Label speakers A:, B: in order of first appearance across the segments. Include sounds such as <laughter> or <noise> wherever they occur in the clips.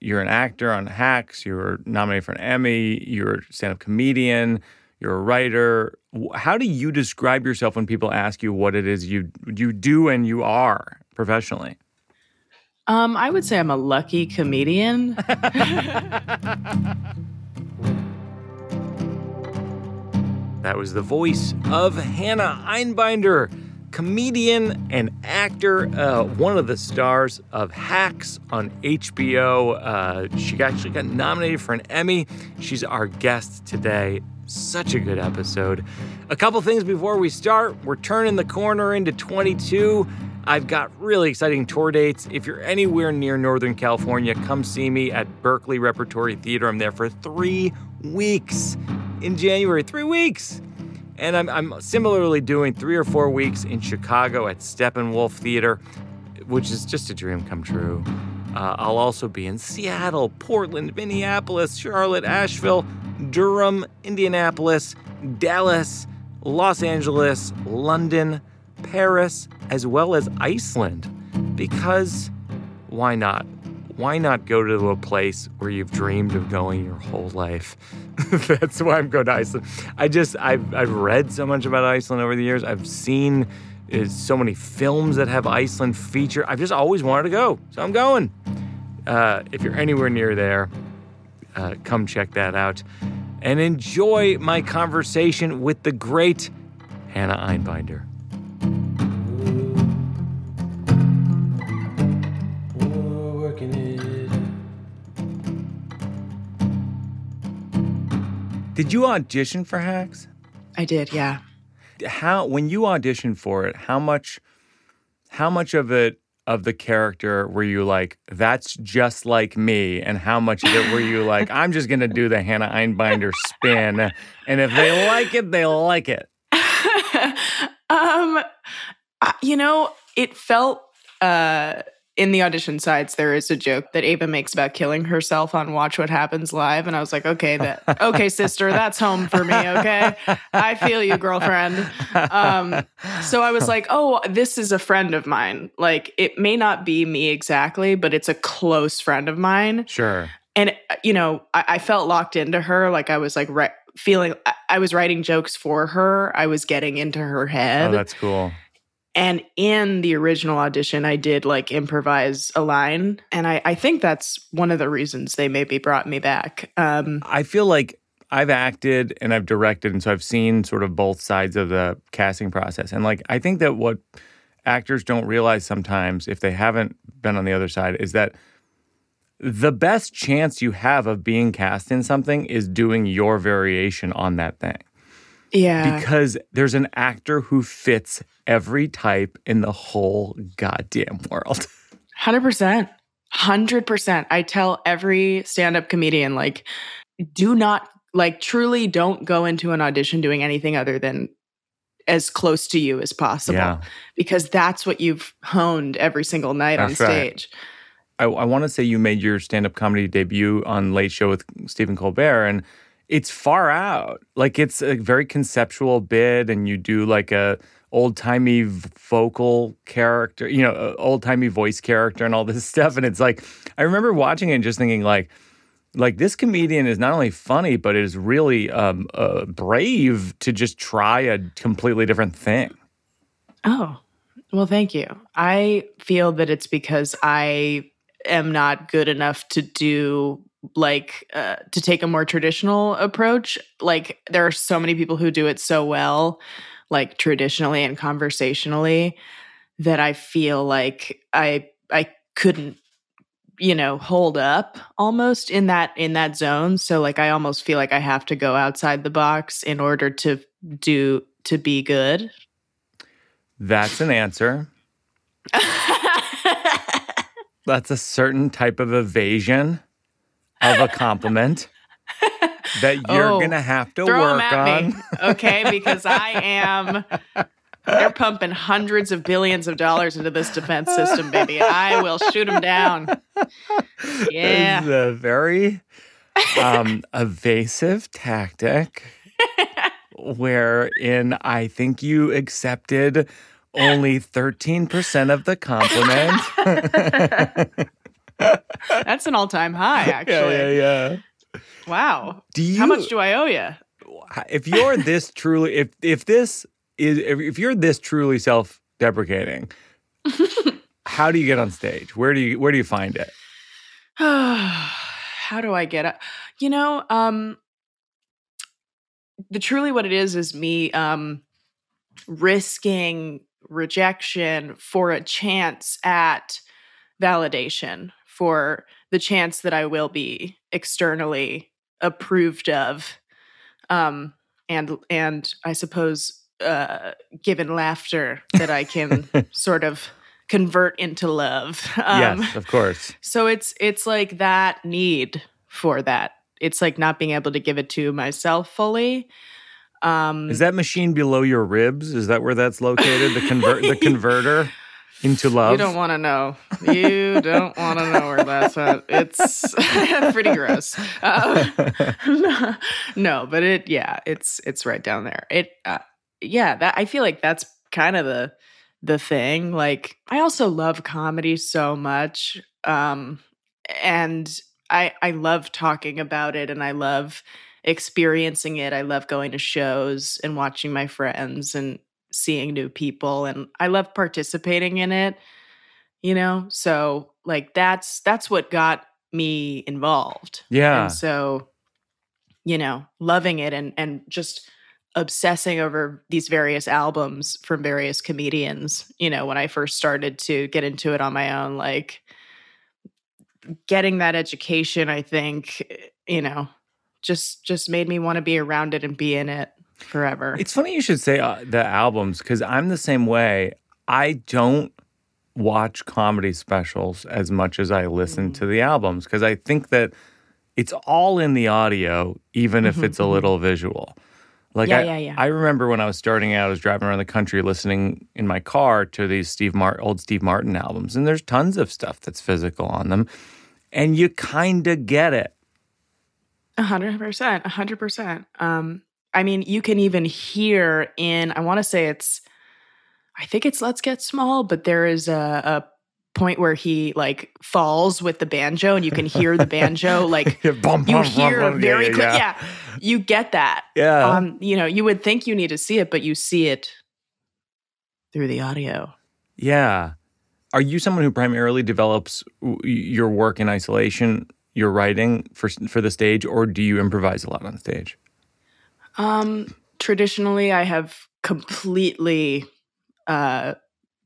A: you're an actor on Hacks. You were nominated for an Emmy. You're a stand-up comedian. You're a writer. How do you describe yourself when people ask you what it is you you do and you are professionally?
B: Um, I would say I'm a lucky comedian. <laughs>
A: that was the voice of Hannah Einbinder, comedian and actor, uh, one of the stars of Hacks on HBO. Uh, she actually got nominated for an Emmy. She's our guest today. Such a good episode. A couple things before we start. We're turning the corner into 22. I've got really exciting tour dates. If you're anywhere near Northern California, come see me at Berkeley Repertory Theater. I'm there for three weeks in January. Three weeks! And I'm, I'm similarly doing three or four weeks in Chicago at Steppenwolf Theater, which is just a dream come true. Uh, I'll also be in Seattle, Portland, Minneapolis, Charlotte, Asheville, Durham, Indianapolis, Dallas, Los Angeles, London, Paris, as well as Iceland. Because why not? Why not go to a place where you've dreamed of going your whole life? <laughs> That's why I'm going to Iceland. I just, I've, I've read so much about Iceland over the years. I've seen uh, so many films that have Iceland feature. I've just always wanted to go. So I'm going. Uh, if you're anywhere near there, uh, come check that out and enjoy my conversation with the great Hannah Einbinder. Did you audition for Hacks?
B: I did, yeah.
A: How when you auditioned for it, how much how much of it of the character were you like, that's just like me? And how much of it were you <laughs> like, I'm just gonna do the Hannah Einbinder spin, and if they like it, they like it. <laughs>
B: um, you know, it felt uh in the audition sides, there is a joke that Ava makes about killing herself on Watch What Happens Live. And I was like, okay, that <laughs> okay, sister, that's home for me. Okay. I feel you, girlfriend. Um, so I was like, oh, this is a friend of mine. Like it may not be me exactly, but it's a close friend of mine.
A: Sure.
B: And you know, I, I felt locked into her. Like I was like right feeling I was writing jokes for her. I was getting into her head.
A: Oh, that's cool.
B: And in the original audition, I did like improvise a line. And I, I think that's one of the reasons they maybe brought me back. Um,
A: I feel like I've acted and I've directed. And so I've seen sort of both sides of the casting process. And like, I think that what actors don't realize sometimes, if they haven't been on the other side, is that the best chance you have of being cast in something is doing your variation on that thing.
B: Yeah.
A: Because there's an actor who fits every type in the whole goddamn world. <laughs>
B: 100%. 100%. I tell every stand up comedian, like, do not, like, truly don't go into an audition doing anything other than as close to you as possible yeah. because that's what you've honed every single night that's on stage.
A: Right. I, I want to say you made your stand up comedy debut on Late Show with Stephen Colbert. And it's far out. Like it's a very conceptual bid, and you do like a old timey vocal character, you know, old timey voice character, and all this <laughs> stuff. And it's like I remember watching it and just thinking like. Like this comedian is not only funny, but is really um, uh, brave to just try a completely different thing.
B: Oh, well, thank you. I feel that it's because I am not good enough to do like uh, to take a more traditional approach like there are so many people who do it so well like traditionally and conversationally that i feel like i i couldn't you know hold up almost in that in that zone. So like i almost feel like i have to go outside the box in order to do to be good.
A: That's an answer. <laughs> That's a certain type of evasion of a compliment that you're oh, gonna have to work on.
B: Me, okay, <laughs> because I am. They're pumping hundreds of billions of dollars into this defense system, baby. I will shoot them down. Yeah,
A: it's a very um, evasive tactic. <laughs> wherein I think you accepted only 13% of the compliment. <laughs>
B: That's an all-time high, actually. <laughs>
A: Yeah, yeah, yeah.
B: Wow.
A: Do you?
B: How much do I owe you?
A: if you're this <laughs> truly, if if this is, if, if you're this truly self-deprecating, <laughs> how do you get on stage? Where do you where do you find it? <sighs>
B: How do I get up? You know, um, the truly what it is is me um, risking rejection for a chance at validation, for the chance that I will be externally approved of, um, and and I suppose uh, given laughter that I can <laughs> sort of convert into love. <laughs>
A: Um, yes, of course.
B: So it's it's like that need for that. It's like not being able to give it to myself fully. Um,
A: Is that machine below your ribs? Is that where that's located? The convert the <laughs> converter into love.
B: You don't want to know. You don't want to know where that's at. It's <laughs> pretty gross. Uh, <laughs> no, but it yeah, it's it's right down there. It uh, yeah, that I feel like that's kind of the the thing. Like I also love comedy so much. Um and I I love talking about it and I love experiencing it. I love going to shows and watching my friends and seeing new people and I love participating in it. You know? So like that's that's what got me involved.
A: Yeah.
B: And so you know, loving it and and just obsessing over these various albums from various comedians, you know, when I first started to get into it on my own, like getting that education, I think, eh, you know, just just made me want to be around it and be in it forever.
A: It's funny you should say uh, the albums cuz I'm the same way. I don't watch comedy specials as much as I listen mm. to the albums because I think that it's all in the audio even mm-hmm, if it's a mm-hmm. little visual. Like
B: yeah,
A: I,
B: yeah, yeah.
A: I remember when I was starting out, I was driving around the country listening in my car to these Steve Martin, old Steve Martin albums, and there's tons of stuff that's physical on them, and you kind of get it.
B: A hundred percent, a hundred percent. Um, I mean, you can even hear in. I want to say it's. I think it's Let's Get Small, but there is a, a point where he like falls with the banjo and you can hear the banjo <laughs> like bum, bum, you hear bum, very yeah, clear yeah. yeah. you get that
A: yeah
B: um you know you would think you need to see it but you see it through the audio
A: yeah are you someone who primarily develops your work in isolation your writing for for the stage or do you improvise a lot on stage
B: um traditionally i have completely uh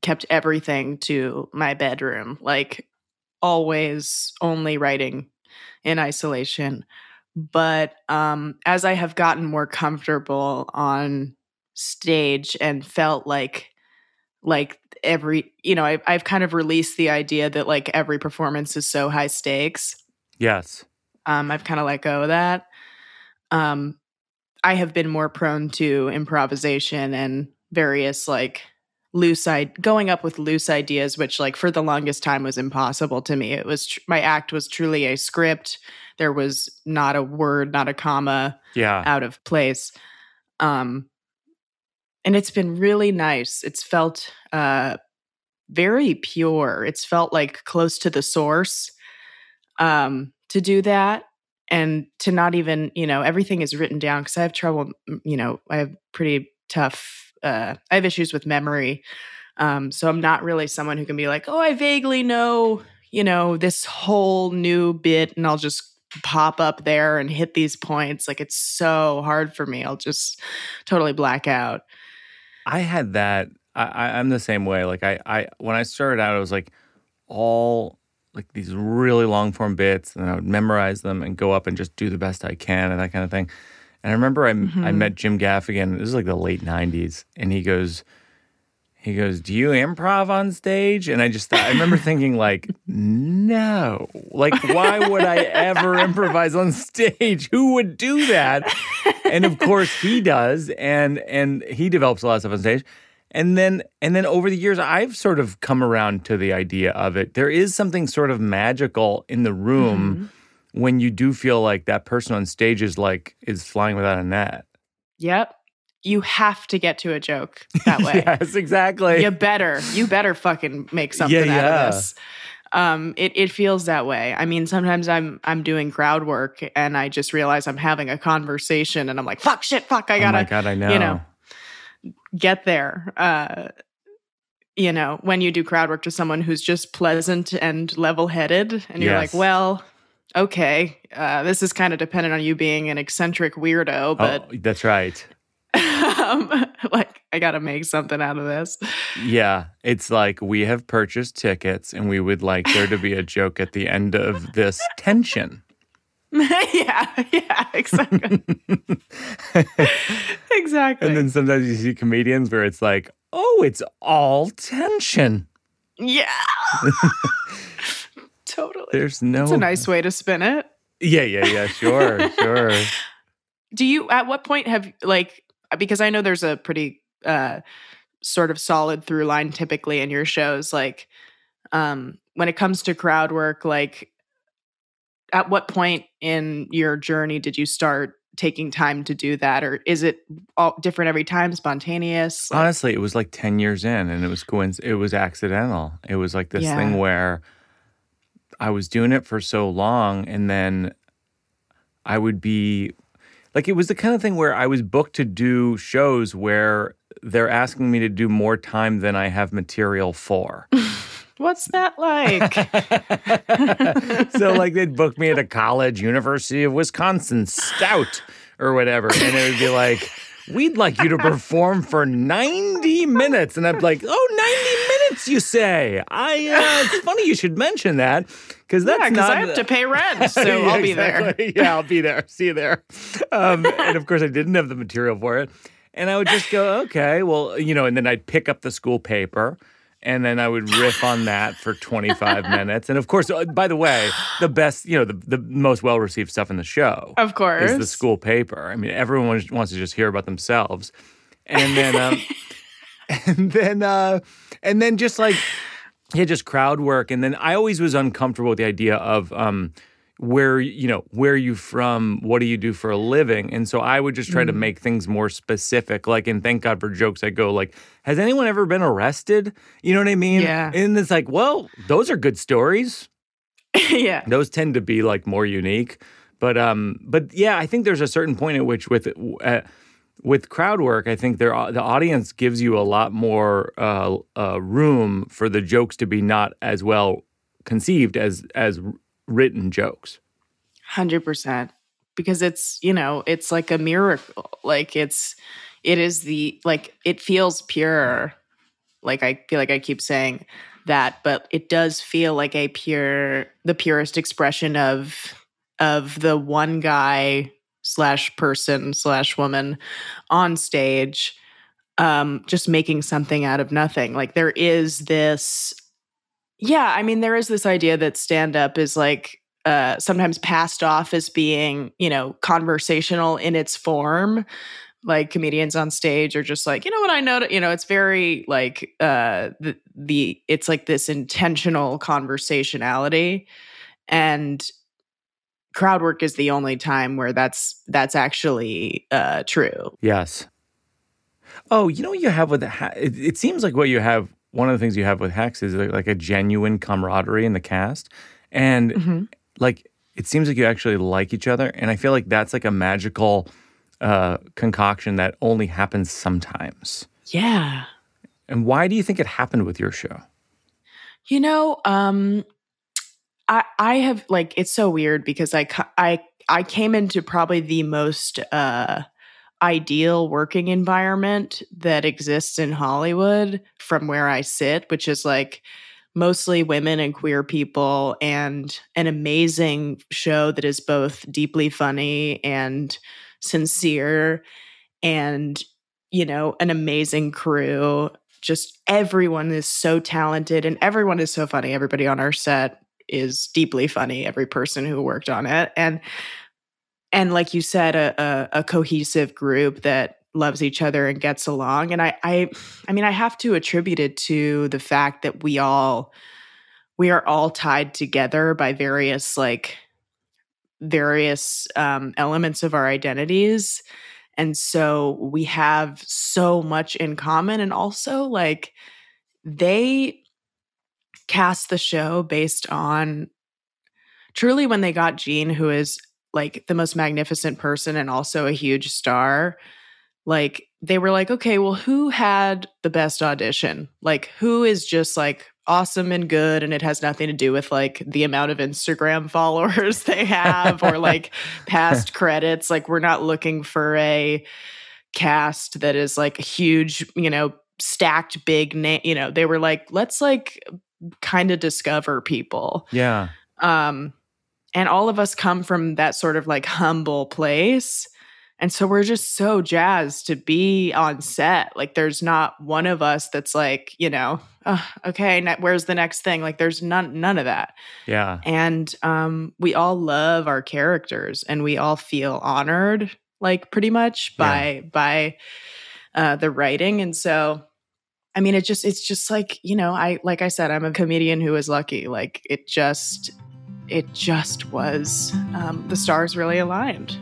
B: kept everything to my bedroom, like always only writing in isolation. But um, as I have gotten more comfortable on stage and felt like like every you know I've, I've kind of released the idea that like every performance is so high stakes.
A: Yes.
B: Um i've kind of let go of that. Um i have been more prone to improvisation and various like loose I going up with loose ideas which like for the longest time was impossible to me. It was tr- my act was truly a script. There was not a word not a comma
A: yeah.
B: out of place. Um and it's been really nice. It's felt uh very pure. It's felt like close to the source um to do that and to not even you know everything is written down because i have trouble you know i have pretty tough uh, I have issues with memory. Um, so I'm not really someone who can be like, oh, I vaguely know, you know, this whole new bit, and I'll just pop up there and hit these points. Like it's so hard for me. I'll just totally black out.
A: I had that. I, I'm the same way. Like I, I when I started out, it was like all like these really long form bits, and I would memorize them and go up and just do the best I can and that kind of thing. And I remember I, mm-hmm. I met Jim Gaffigan. This is like the late '90s, and he goes, he goes, "Do you improv on stage?" And I just thought, I remember <laughs> thinking like, "No, like why would I ever <laughs> improvise on stage? Who would do that?" And of course he does, and and he develops a lot of stuff on stage. And then and then over the years, I've sort of come around to the idea of it. There is something sort of magical in the room. Mm-hmm when you do feel like that person on stage is like is flying without a net.
B: Yep. You have to get to a joke that <laughs> way.
A: yes, exactly.
B: You better. You better fucking make something yeah, out yeah. of this. um, it it feels that way. I mean, sometimes I'm I'm doing crowd work and I just realize I'm having a conversation and I'm like, fuck, shit, fuck, I gotta,
A: oh god, I know.
B: you know, get there. Uh, you know, when you do crowd work to someone who's just pleasant and level headed, and you're
A: Yes.
B: like, well, okay, uh, this is kind of dependent on you being an eccentric weirdo, but
A: oh, that's right. <laughs>
B: um, like, I got to make something out of this.
A: Yeah, it's like we have purchased tickets and we would like there to be a joke at the end of this tension. <laughs>
B: yeah, yeah, exactly. <laughs> exactly.
A: And then sometimes you see comedians where it's like, oh, it's all tension.
B: yeah. <laughs> totally.
A: There's no.
B: It's a nice way to spin it.
A: Yeah, yeah, yeah. Sure, sure.
B: Do you, at what point have, like, because I know there's a pretty uh, sort of solid through line typically in your shows, like, um, when it comes to crowd work, like, at what point in your journey did you start taking time to do that or is it all different every time spontaneous Like-
A: Honestly, it was like 10 years in and it was coinc- it was accidental. It was like this
B: Yeah.
A: thing where I was doing it for so long and then I would be like it was the kind of thing where I was booked to do shows where they're asking me to do more time than I have material for. <laughs>
B: what's that like <laughs>
A: so like they'd book me at a college, University of Wisconsin, Stout or whatever, and it would be like, we'd like you to perform for 90 minutes. And I'd be like, oh, 90 minutes, you say? I uh, <laughs> it's funny you should mention that because that's
B: yeah because
A: not
B: i have to pay rent <laughs> so
A: Yeah,
B: i'll be there.
A: Yeah, I'll be there. See you there. Um, and of course, I didn't have the material for it. And I would just go, okay, well, you know, and then I'd pick up the school paper and then I would riff on that for 25 <laughs> minutes. And of course, uh, by the way, the best, you know, the, the most well received stuff in the show
B: of course
A: is the school paper. I mean, everyone wants to just hear about themselves. And then, um, <laughs> and then, uh, and then just like, yeah, just crowd work. And then I always was uncomfortable with the idea of, um, where you know where are you from what do you do for a living? And so i would just try to make things more specific like and thank god for jokes i go like has anyone ever been arrested? You know what i mean?
B: Yeah.
A: and it's like well those are good stories. <laughs>
B: Yeah.
A: Those tend to be like more unique. But um but yeah i think there's a certain point at which with uh, with crowd work i think there the audience gives you a lot more uh, uh room for the jokes to be not as well conceived as as written jokes.
B: 100% because it's you know it's like a miracle. Like it's it is the like it feels pure. Like i feel like i keep saying that but it does feel like a pure the purest expression of of the one guy slash person slash woman on stage um just making something out of nothing. Like there is this yeah i mean there is this idea that stand up is like uh, sometimes passed off as being, you know, conversational in its form. Like comedians on stage are just like, you know what I know, you know, it's very like uh the, the it's like this intentional conversationality and crowd work is the only time where that's that's actually uh true.
A: yes oh you know what you have with the ha- it, it seems like what you have one of the things you have with Hacks is like, like a genuine camaraderie in the cast and
B: Mhm.
A: like it seems like you actually like each other and i feel like that's like a magical uh concoction that only happens sometimes
B: Yeah.
A: and why do you think it happened with your show
B: You know, um I I have like it's so weird because I I I came into probably the most uh ideal working environment that exists in Hollywood from where I sit, which is like mostly women and queer people and an amazing show that is both deeply funny and sincere and you know an amazing crew. Just everyone is so talented and everyone is so funny. Everybody on our set is deeply funny every person who worked on it. And and like you said a, a, a cohesive group that loves each other and gets along and I, I i mean i have to attribute it to the fact that we all we are all tied together by various like various um, elements of our identities and so we have so much in common and also like they cast the show based on truly when they got Jean, who is like the most magnificent person and also a huge star. Like they were like, okay, well, who had the best audition? Like, who is just like awesome and good and it has nothing to do with like the amount of Instagram <laughs> followers they have or like <laughs> past credits. Like we're not looking for a cast that is like a huge, you know, stacked big name, you know, they were like let's like kind of discover people.
A: Yeah.
B: Um and all of us come from that sort of like humble place. And so we're just so jazzed to be on set. Like, there's not one of us that's like, you know, oh, okay, where's the next thing? Like, there's none, none of that.
A: Yeah.
B: And um, we all love our characters, and we all feel honored, like pretty much by yeah. by uh, the writing. And so, I mean, it just it's just like you know, I like I said, I'm a comedian who is lucky. Like, it just it just was um, the stars really aligned.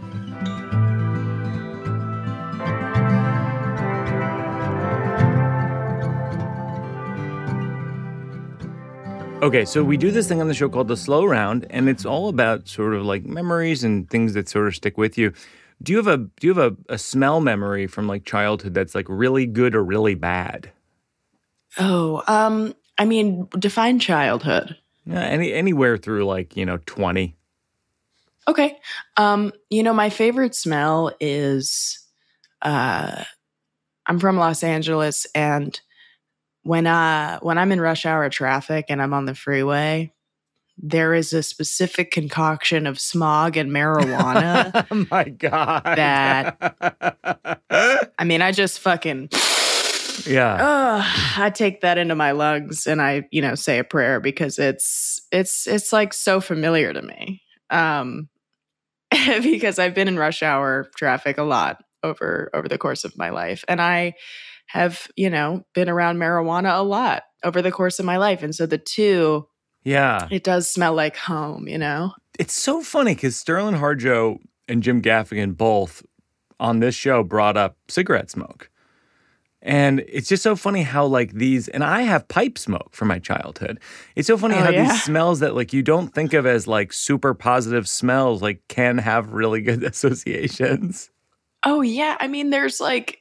A: Okay, so we do this thing on the show called the slow round, and it's all about sort of like memories and things that sort of stick with you. Do you have a do you have a, a smell memory from like childhood that's like really good or really bad?
B: Oh, um, I mean, define childhood.
A: Yeah, any anywhere through like you know twenty.
B: Okay, um, you know my favorite smell is, uh, I'm from Los Angeles, and when I when I'm in rush hour traffic and I'm on the freeway, there is a specific concoction of smog and marijuana. <laughs>
A: oh my god.
B: That I mean, I just fucking
A: yeah.
B: Oh, I take that into my lungs and I, you know, say a prayer because it's it's it's like so familiar to me. Um <laughs> because I've been in rush hour traffic a lot over over the course of my life and I have, you know, been around marijuana a lot over the course of my life. And so the two,
A: yeah,
B: it does smell like home, you know?
A: It's so funny because Sterling Harjo and Jim Gaffigan both on this show brought up cigarette smoke. And it's just so funny how like these and I have pipe smoke from my childhood. It's so funny oh, how yeah. these smells that like you don't think of as like super positive smells like can have really good <laughs> associations.
B: Oh yeah, I mean there's like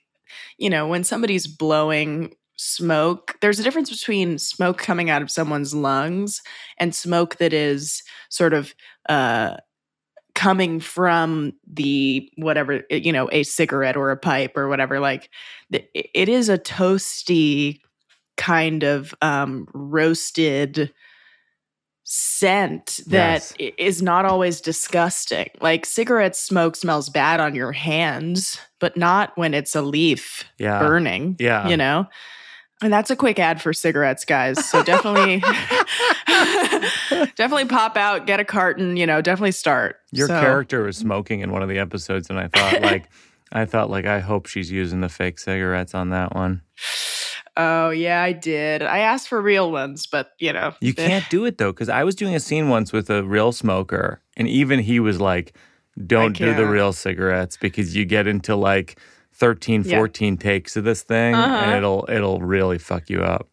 B: you know, when somebody's blowing smoke, there's a difference between smoke coming out of someone's lungs and smoke that is sort of uh, coming from the whatever, you know, a cigarette or a pipe or whatever. Like it is a toasty kind of um, roasted scent that yes. is not always disgusting. Like cigarette smoke smells bad on your hands, but not when it's a leaf
A: yeah.
B: burning.
A: Yeah.
B: You know? And that's a quick ad for cigarettes, guys. So definitely <laughs> definitely pop out, get a carton, you know, definitely start.
A: Your
B: so.
A: character was smoking in one of the episodes and I thought <laughs> like I thought like I hope she's using the fake cigarettes on that one.
B: Oh yeah, I did. I asked for real ones, but you know.
A: You eh. can't do it though, because I was doing a scene once with a real smoker, and even he was like, Don't do the real cigarettes because you get into like 13, 14 yeah. takes of this thing uh-huh. and it'll it'll really fuck you up.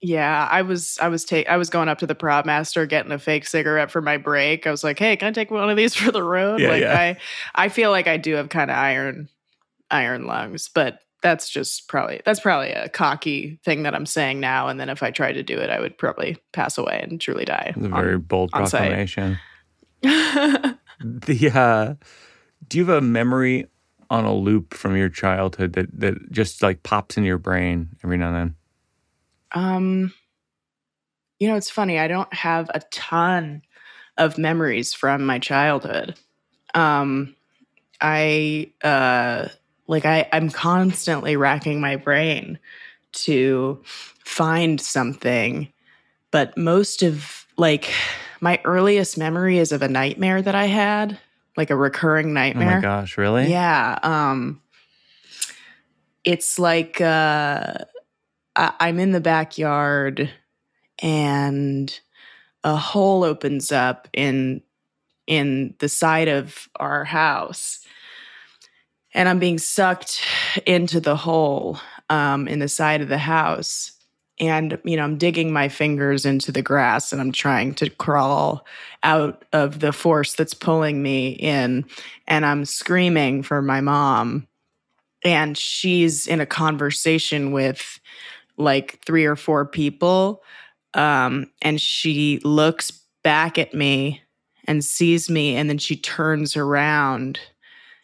B: Yeah, I was I was take I was going up to the prop master getting a fake cigarette for my break. I was like, "Hey, can I take one of these <laughs> for the road?"
A: Yeah,
B: like
A: yeah.
B: I I feel like I do have kind of iron iron lungs, but that's just probably that's probably a cocky thing that I'm saying now. And then if I tried to do it, I would probably pass away and truly die.
A: It's a very on, bold proclamation. <laughs> the uh, do you have a memory on a loop from your childhood that that just like pops in your brain every now and then?
B: Um, you know, it's funny. I don't have a ton of memories from my childhood. Um, I uh like I, I'm constantly racking my brain to find something. But most of like my earliest memory is of a nightmare that I had, like a recurring nightmare. Oh
A: my gosh, really?
B: Yeah. Um it's like uh I, I'm in the backyard and a hole opens up in in the side of our house and I'm being sucked <sighs> into the hole um, in the side of the house. And you know i'm digging my fingers into the grass and i'm trying to crawl out of the force that's pulling me in and i'm screaming for my mom. And she's in a conversation with like three or four people um, and she looks back at me and sees me and then she turns around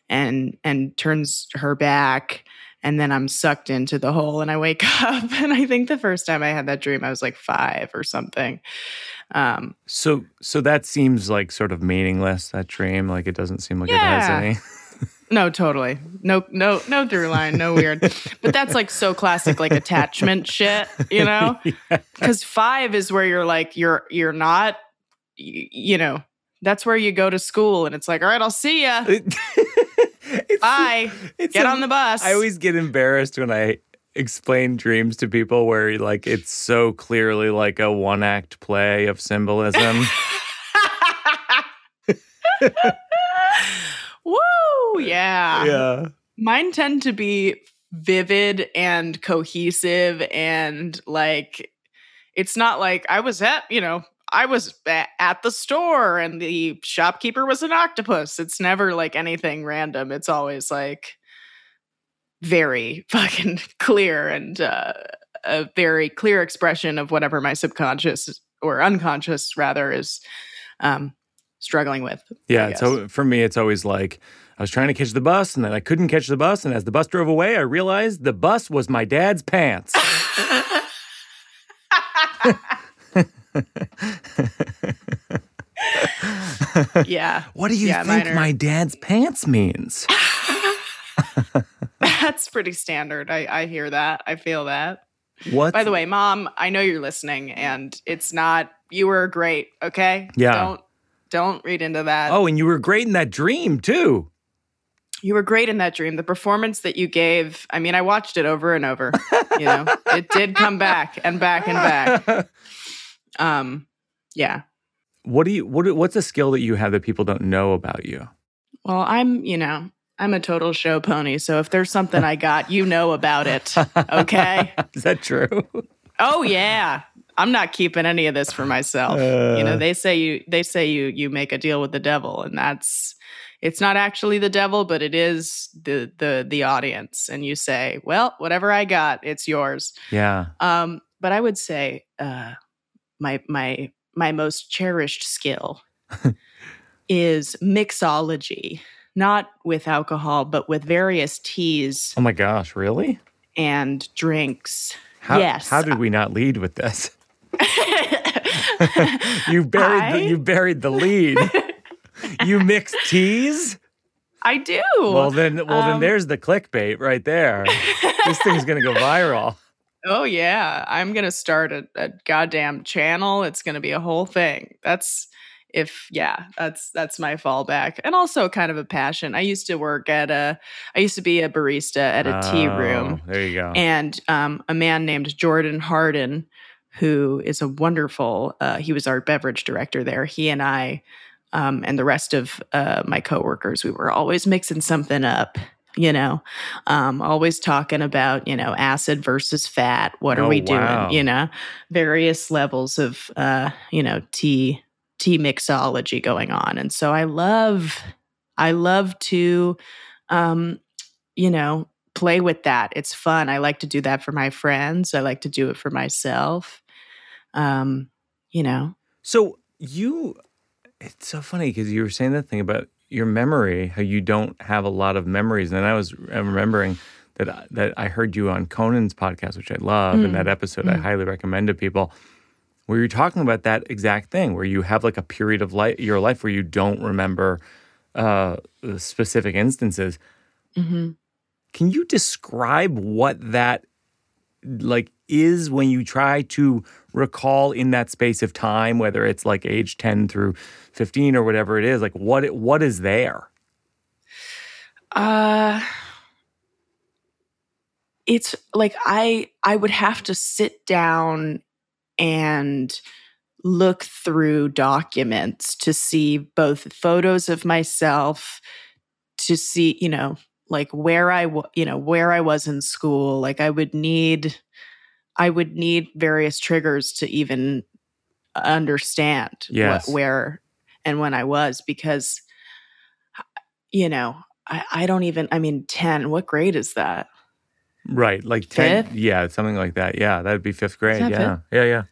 B: and and turns her back and then I'm sucked into the hole and I wake <laughs> up. And I think the first time I had that dream, I was like five or something. Um,
A: so, so that seems like sort of meaningless. That dream, like it doesn't seem like
B: Yeah.
A: it has any. <laughs>
B: no, totally. No, no, no through line, no weird. but that's like so classic, like attachment shit, you know? <laughs> Because five is where you're like, you're, you're not, you, you know, that's where you go to school and it's like, all right, I'll see ya.
A: It's-
B: Bye.
A: it's
B: Get
A: a-
B: on the bus.
A: I always get embarrassed when I explain dreams to people where like it's so clearly like a one act play of symbolism. <laughs> <laughs>
B: Woo! Yeah.
A: yeah.
B: Mine tend to be vivid and cohesive and like it's not like I was at, you know, I was at the store and the shopkeeper was an octopus. It's never like anything random. It's always like very <laughs> fucking clear and uh, a very clear expression of whatever my subconscious or unconscious rather is um, struggling with.
A: Yeah. So for me, it's always like I was trying to catch the bus and then I couldn't catch the bus. And as the bus drove away, I realized the bus was my dad's pants. <laughs>
B: yeah,
A: what do you
B: Yeah,
A: think
B: are-
A: my dad's pants means? <laughs> <laughs>
B: that's pretty standard. I, I hear that. I feel that.
A: What?
B: By the way, mom, I know you're listening, and it's not. You were great. Okay.
A: Yeah.
B: Don't don't read into that.
A: Oh, and you were great in that dream too.
B: you were great in that dream. The performance that you gave. I mean, I watched it over and over. You know, <laughs> it did come back and back and back. Um, yeah.
A: What do you what what's a skill that you have that people don't know about you?
B: Well, I'm. You know. I'm a total show pony, so if there's something I got, you know about it. Okay. <laughs>
A: Is that true?
B: Oh yeah. I'm not keeping any of this for myself. you know,
A: Uh.
B: they say you they say you you make a deal with the devil and that's it's not actually the devil, but it is the the the audience and you say, "Well, whatever I got, it's yours."
A: Yeah.
B: Um but I would say uh my my my most cherished skill <laughs> is mixology, not with alcohol, but with various teas
A: Oh my gosh, really?
B: and drinks.
A: How,
B: Yes.
A: How did we not lead with this? <laughs> you buried
B: I-
A: the, you buried the lead. <laughs> you mix teas?
B: I do.
A: Well then well then
B: Um,
A: there's the clickbait right there. this thing's gonna go viral.
B: Oh yeah, I'm gonna start a, a goddamn channel. It's gonna be a whole thing. That's if yeah, that's that's my fallback, and also kind of a passion. I used to work at a, I used to be a barista at a tea room,
A: Oh, There you go.
B: and um, a man named Jordan Harden, who is a wonderful. Uh, he was our beverage director there. He and I, um, and the rest of uh, my coworkers, we were always mixing something up. You know, um, always talking about you know acid versus fat. What are
A: Oh,
B: we doing? You know, various levels of uh, you know tea tea mixology going on, and so I love I love to um, you know play with that. It's fun. I like to do that for my friends. I like to do it for myself. Um, you know.
A: So you, it's so funny because you were saying that thing about your memory, how you don't have a lot of memories, and I was remembering that I- that I heard you on Conan's podcast, which I love, and
B: Mm.
A: that episode I highly recommend to people, where you're talking about that exact thing, where you have like a period of life, your life where you don't remember uh, the specific instances.
B: Mhm.
A: Can you describe what that like is when you try to recall in that space of time, whether it's like age 10 through 15 or whatever it is, like what what is there?
B: Uh it's like I I would have to sit down and look through documents to see both photos of myself to see, you know, like where I you know, where I was in school. Like I would need I would need various triggers to even understand what- where and when I was because, you know, I, I don't even, I mean, 10, what grade is that?
A: Right. Like 10.
B: Fifth?
A: Yeah, something like that. Yeah, that'd be fifth grade. Yeah.
B: fifth?
A: Yeah, yeah.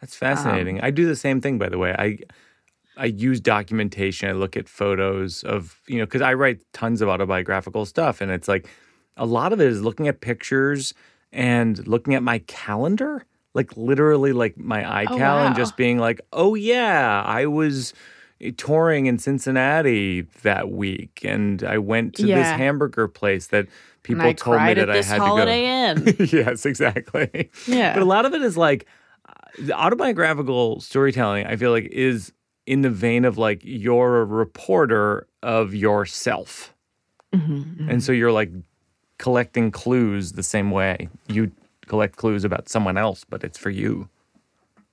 A: That's
B: Um,
A: fascinating. I do the same thing, by the way. I I use documentation. I look at photos of, you know, because I write tons of autobiographical stuff. And it's like a lot of it is looking at pictures and looking at my calendar, like literally like my iCal and
B: wow.
A: just being like, oh, yeah, I was touring in Cincinnati that week and I went to this hamburger place that people told me that
B: at
A: I had
B: Holiday
A: to
B: Inn.
A: go. <laughs> yes, exactly.
B: Yeah.
A: But a lot of it is like uh, the autobiographical storytelling, I feel like, is in the vein of like you're a reporter of yourself.
B: Mhm,
A: And so you're like collecting clues the same way you collect clues about someone else, but it's for you.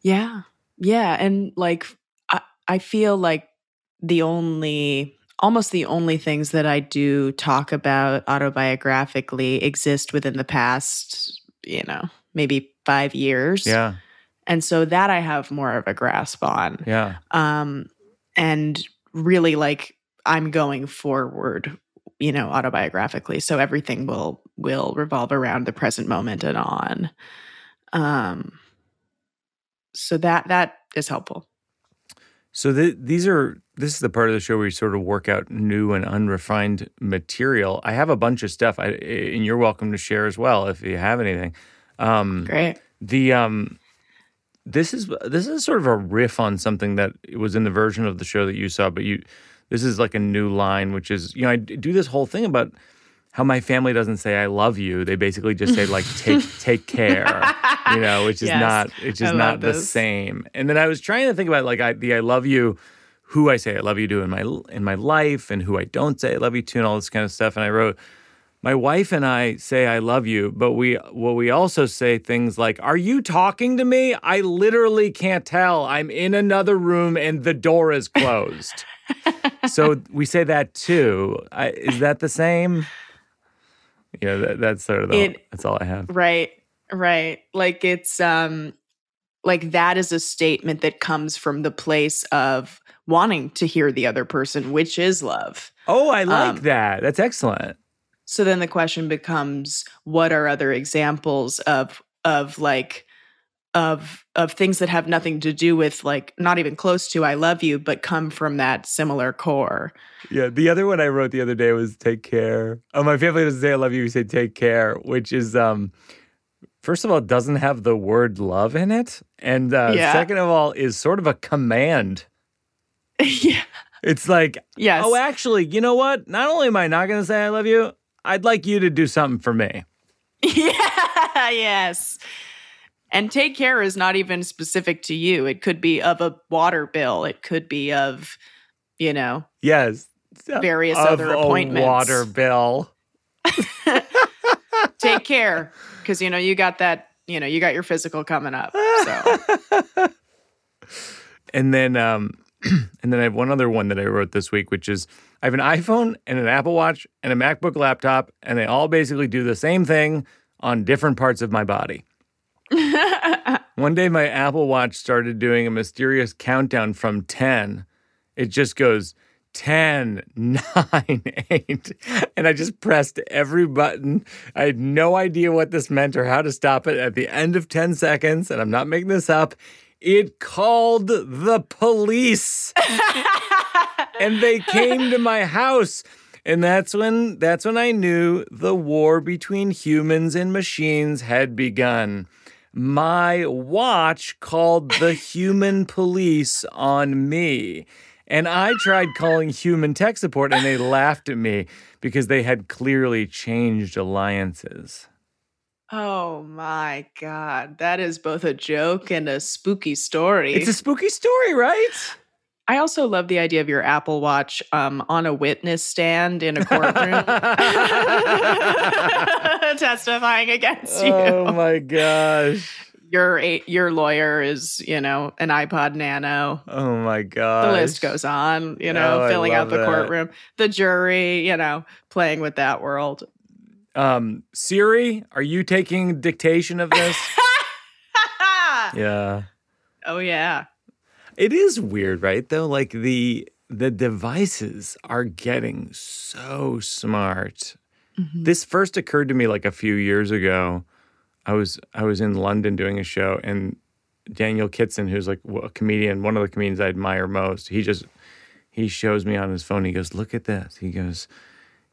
B: Yeah. Yeah. And like, I, I feel like the only, almost the only things that I do talk about autobiographically exist within the past, you know, maybe five years.
A: Yeah.
B: And so that I have more of a grasp on.
A: Yeah.
B: Um, and really like I'm going forward, you know, autobiographically. So everything will will revolve around the present moment and on. Um so that that is helpful.
A: So th- these are this is the part of the show where you sort of work out new and unrefined material. I have a bunch of stuff, I, and you're welcome to share as well if you have anything. Um,
B: Great.
A: the um, this is this is sort of a riff on something that was in the version of the show that you saw, but you this is like a new line, which is you know I do this whole thing about how my family doesn't say I love you; they basically just say like <laughs> take take care, you know, which is
B: Yes.
A: not it's just not the
B: this.
A: same. And then I was trying to think about like I, the I love you, who I say I love you to in my in my life, and who I don't say I love you to, and all this kind of stuff. And I wrote. My wife and I say I love you, but we well we also say things like, "Are you talking to me? I literally can't tell. I'm in another room and the door is closed." <laughs> so we say that too. I, is that the same? Yeah, that, that's sort of the,
B: It-
A: that's all I have.
B: Right. Right. Like it's um like that is a statement that comes from the place of wanting to hear the other person, which is love.
A: Oh, I like
B: Um,
A: that. That's excellent.
B: So then the question becomes what are other examples of of like of of things that have nothing to do with like not even close to I love you but come from that similar core.
A: Yeah, the other one I wrote the other day was "Take care." Oh, my family doesn't say "I love you." We say "Take care," which is um, first of all, it doesn't have the word "love" in it, and uh,
B: Yeah.
A: second of all, is sort of a command. <laughs>
B: yeah.
A: It's like,
B: Yes.
A: oh, actually, you know what? Not only am I not going to say "I love you," I'd like you to do something for me. <laughs>
B: yeah, yes. And take care is not even specific to you. It could be of a water bill. It could be of, you know,
A: Yes,
B: various
A: of
B: other
A: a
B: appointments.
A: water bill. <laughs>
B: Take care, because you know you got that. You know you got your physical coming up. So <laughs>
A: And then um <clears throat> and then I have one other one that I wrote this week, which is I have an iPhone and an Apple Watch and a MacBook laptop, and they all basically do the same thing on different parts of my body. <laughs> One day my Apple Watch started doing a mysterious countdown from 10. It just goes 10, <laughs> 9, 8. And I just pressed every button. I had no idea what this meant or how to stop it. At the end of 10 seconds, and I'm not making this up, it called the police <laughs> and they came to my house. And that's when that's when I knew the war between humans and machines had begun. My watch called the <laughs> human police on me. And I tried calling human tech support and they <laughs> laughed at me because they had clearly changed alliances.
B: oh my god, that is both a joke and a spooky story.
A: It's a spooky story, right?
B: I also love the idea of your Apple Watch um, on a witness stand in a courtroom, <laughs> testifying against you.
A: Oh my gosh.
B: Your your lawyer is, you know, an iPod Nano.
A: Oh my god.
B: The list goes on, you know,
A: Oh,
B: filling out the
A: that.
B: courtroom. The jury, you know, playing with that world.
A: Um, Siri, are you taking dictation of this? <laughs> yeah.
B: Oh yeah.
A: It is weird, right? Though, like the the devices are getting so smart.
B: Mm-hmm.
A: This first occurred to me like a few years ago. I was I was in London doing a show, and Daniel Kitson, who's like a comedian, one of the comedians I admire most, he just he shows me on his phone. He goes, "Look at this." He goes,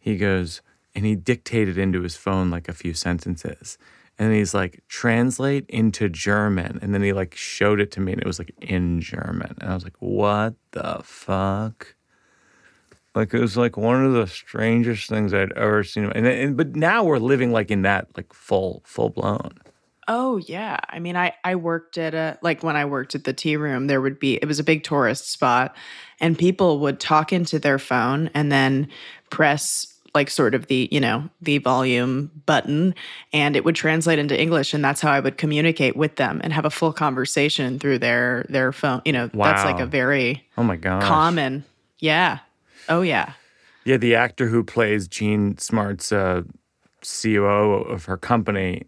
A: he goes, and he dictated into his phone like a few sentences. And he's like, translate into German. And then he like showed it to me and it was like in German. And I was like, what the fuck? Like it was like one of the strangest things I'd ever seen. And, and but now we're living like in that like full full blown.
B: Oh yeah. I mean, I I worked at a like when I worked at the tea room, there would be it was a big tourist spot, and people would talk into their phone and then press like sort of the you know the volume button and it would translate into english and that's how i would communicate with them and have a full conversation through their their phone you know that's like a very
A: Oh my god
B: common yeah oh yeah
A: Yeah, the actor who plays Jean Smart's uh, COO of her company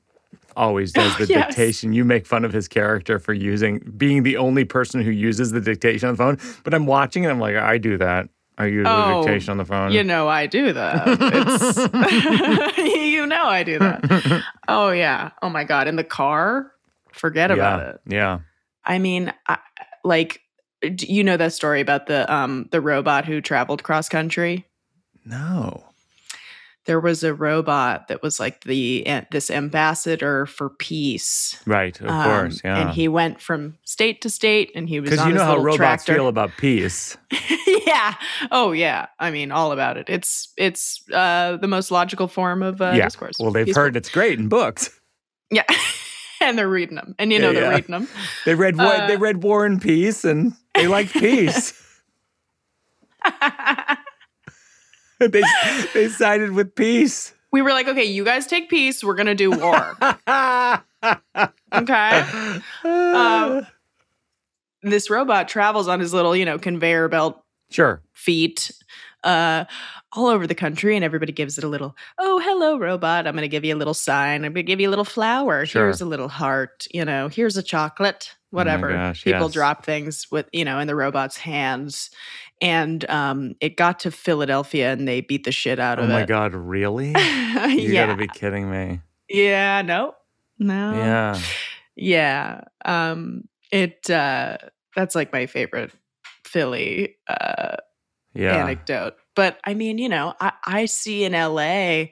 A: always does <laughs> the
B: Yes.
A: dictation. You make fun of his character for using being the only person who uses the dictation on the phone. But I'm watching and I'm like, I do that. I use
B: Oh,
A: the dictation on the phone.
B: you know i do that it's <laughs> <laughs> you know i do that oh yeah oh my god in the car forget about
A: yeah,
B: it
A: Yeah.
B: I mean, I, like, you know that story about the um the robot who traveled cross country.
A: No.
B: There was a robot that was like the this ambassador for peace.
A: Right. Of
B: Um,
A: course. Yeah.
B: And he went from state to state, and he was
A: Because you know how robots
B: tractor.
A: feel about peace. <laughs>
B: yeah. Oh yeah. I mean, all about it. It's it's uh the most logical form of uh,
A: yeah.
B: discourse.
A: Well, they've
B: Peaceful.
A: heard it's great in books.
B: Yeah. <laughs> and they're reading them, and you know
A: Yeah,
B: they're
A: yeah.
B: reading them.
A: They read war,
B: Uh,
A: they read War and Peace, and they liked <laughs> peace. <laughs> they they sided with peace.
B: we were like, okay, you guys take peace. We're gonna do war. okay. <laughs> Um, this robot travels on his little, you know, conveyor belt
A: sure.
B: feet uh, all over the country, and everybody gives it a little, oh, hello, robot. I'm going to give you a little sign. I'm going to give you a little flower.
A: Sure.
B: Here's a little heart. You know, here's a chocolate, whatever.
A: gosh,
B: People
A: yes.
B: drop things with, you know, in the robot's hands. And um, it got to Philadelphia and they beat the shit out
A: Oh
B: of it. Oh my.
A: God, really? <laughs> You
B: yeah.
A: gotta be kidding me.
B: yeah. No. No.
A: Yeah.
B: Yeah. Um it uh that's like my favorite Philly uh
A: Yeah.
B: anecdote. But I mean, you know, I, I see in LA,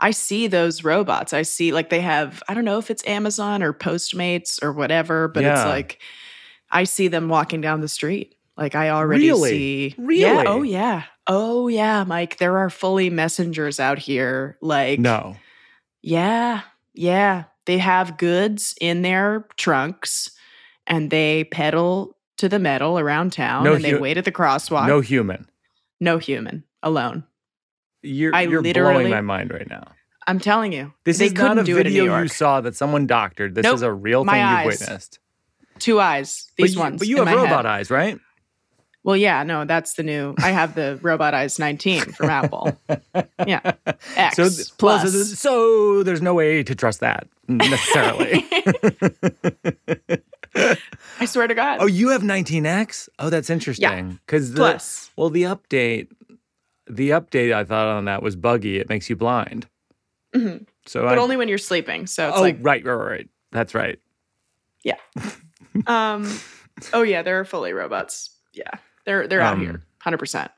B: I see those robots. I see like they have, I don't know if it's Amazon or Postmates or whatever, but it's like I see them walking down the street. Like I already
A: Really?
B: see.
A: Really?
B: Yeah. Oh yeah. Oh yeah, Mike. There are fully messengers out here. Like
A: No.
B: yeah, yeah. They have goods in their trunks and they pedal to the metal around town
A: No
B: and they
A: hu-
B: wait at the crosswalk.
A: No human.
B: No human alone.
A: You're
B: I
A: you're
B: literally-
A: blowing my mind right now.
B: I'm telling you.
A: This is
B: couldn't
A: a
B: do it in New
A: video you saw that someone doctored. This
B: Nope.
A: is a real thing
B: eyes.
A: you've witnessed.
B: Two eyes.
A: But
B: These
A: you,
B: ones.
A: but you have robot
B: head.
A: eyes, right?
B: Well, yeah, no, that's the new. I have the Robot Eyes 19 from Apple. <laughs> Yeah. X
A: So, th-
B: plus.
A: so there's no way to trust that necessarily. <laughs> <laughs>
B: I swear to God.
A: oh, you have 19x? Oh, that's interesting. Because the
B: plus.
A: well, the update, the update I thought on that was buggy. It makes you blind.
B: Mm-hmm.
A: So
B: But
A: I,
B: only when you're sleeping. So it's
A: oh,
B: like,
A: right, right, right. That's right. Yeah.
B: um, oh yeah, there are fully robots. Yeah, they're they're out
A: Um,
B: here, hundred percent.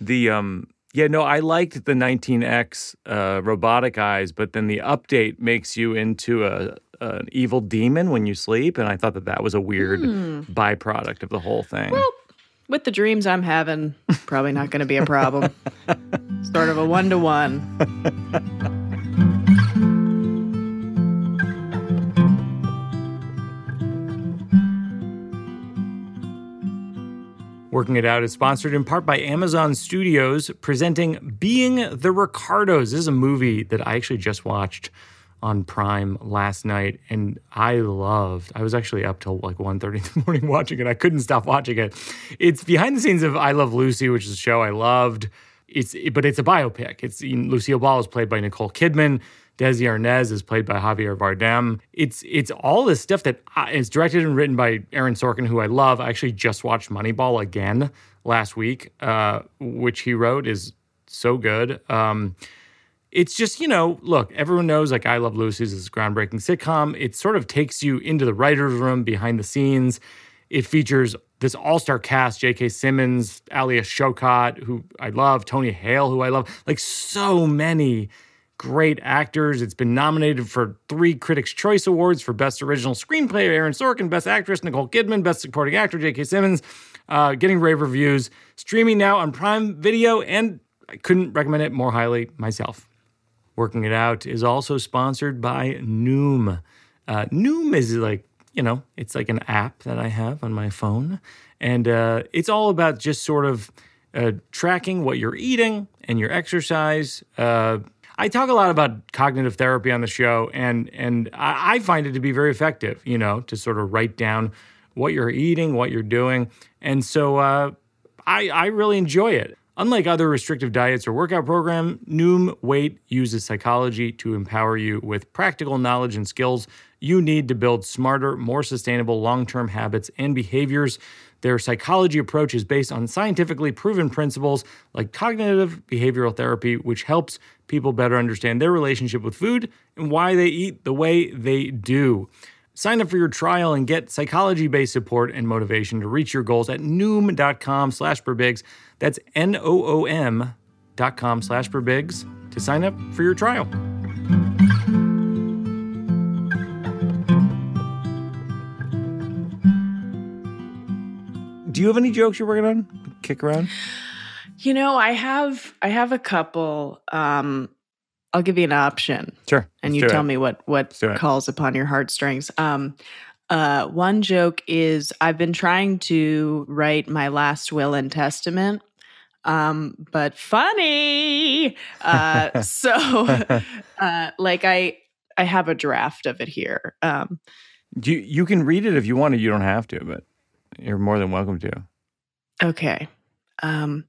A: The um, yeah, no, I liked the 19x uh, robotic eyes, but then the update makes you into a an evil demon when you sleep, and I thought that that was a weird hmm. byproduct of the whole thing.
B: Well, with the dreams I'm having, probably not going to be a problem. <laughs> sort of a one to one.
A: Working It Out is sponsored in part by Amazon Studios, presenting Being the Ricardos. This is a movie that I actually just watched on Prime last night, and I loved. I was actually up till like 1.30 <laughs> in the morning watching it. I couldn't stop watching it. It's behind the scenes of I Love Lucy, which is a show I loved it's but it's a biopic. It's Lucille Ball is played by Nicole Kidman. Desi Arnaz is played by Javier Bardem. It's it's all this stuff that it's directed and written by Aaron Sorkin, who I love. I actually just watched Moneyball again last week, uh, which he wrote is so good. Um, it's just you know, look, everyone knows like I Love Lucy's is a groundbreaking sitcom. It sort of takes you into the writers' room behind the scenes. It features this all-star cast: J.K. Simmons, Alia Shawkat, who I love, Tony Hale, who I love, like so many great actors. It's been nominated for three Critics' Choice Awards for Best Original Screenplay, Aaron Sorkin, Best Actress, Nicole Kidman, Best Supporting Actor, J.K. Simmons, uh, getting rave reviews. Streaming now on Prime Video, and I couldn't recommend it more highly myself. Working It Out is also sponsored by Noom. Uh, Noom is like, you know, it's like an app that I have on my phone. And uh, it's all about just sort of uh, tracking what you're eating and your exercise, uh, I talk a lot about cognitive therapy on the show, and and I, find it to be very effective. You know, to sort of write down what you're eating, what you're doing, and so uh, I I really enjoy it. Unlike other restrictive diets or workout program, Noom Weight uses psychology to empower you with practical knowledge and skills you need to build smarter, more sustainable long-term habits and behaviors. Their psychology approach is based on scientifically proven principles like cognitive behavioral therapy, which helps people better understand their relationship with food and why they eat the way they do. Sign up for your trial and get psychology-based support and motivation to reach your goals at noom.com slash birbigs. That's N-O-O-M dot com slash birbigs to sign up for your trial. Do you have any jokes you're working on? Kick around?
B: You know, I have I have a couple. Um, I'll give you an option.
A: Sure.
B: And you tell it. me what what calls upon your heartstrings. Um, uh, one joke is I've been trying to write my last will and testament, um, but funny. Uh, <laughs> so, uh, like I I have a draft of it here. Um,
A: you you can read it if you want to. You don't have to, but you're more than welcome to.
B: Okay. Um,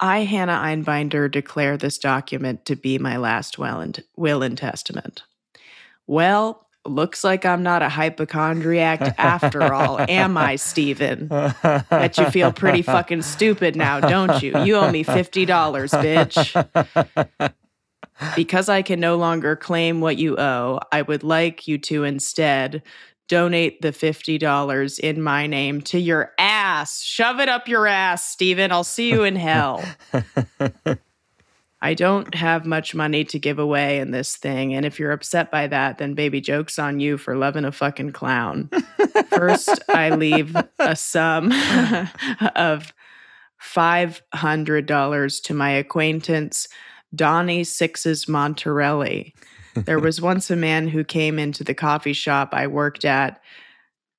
B: I, Hannah Einbinder, declare this document to be my last will and, will and testament. Well, looks like I'm not a hypochondriac after all, am I, Steven? Bet you feel pretty fucking stupid now, don't you? You owe me $50, bitch. Because I can no longer claim what you owe, I would like you to instead donate the $50 in my name to your ass. Shove it up your ass, Steven. I'll see you in hell. <laughs> I don't have much money to give away in this thing. And if you're upset by that, then baby, joke's on you for loving a fucking clown. First, <laughs> I leave a sum <laughs> of $500 to my acquaintance, Donnie Sixes Monterelli there <laughs> was once a man who came into the coffee shop I worked at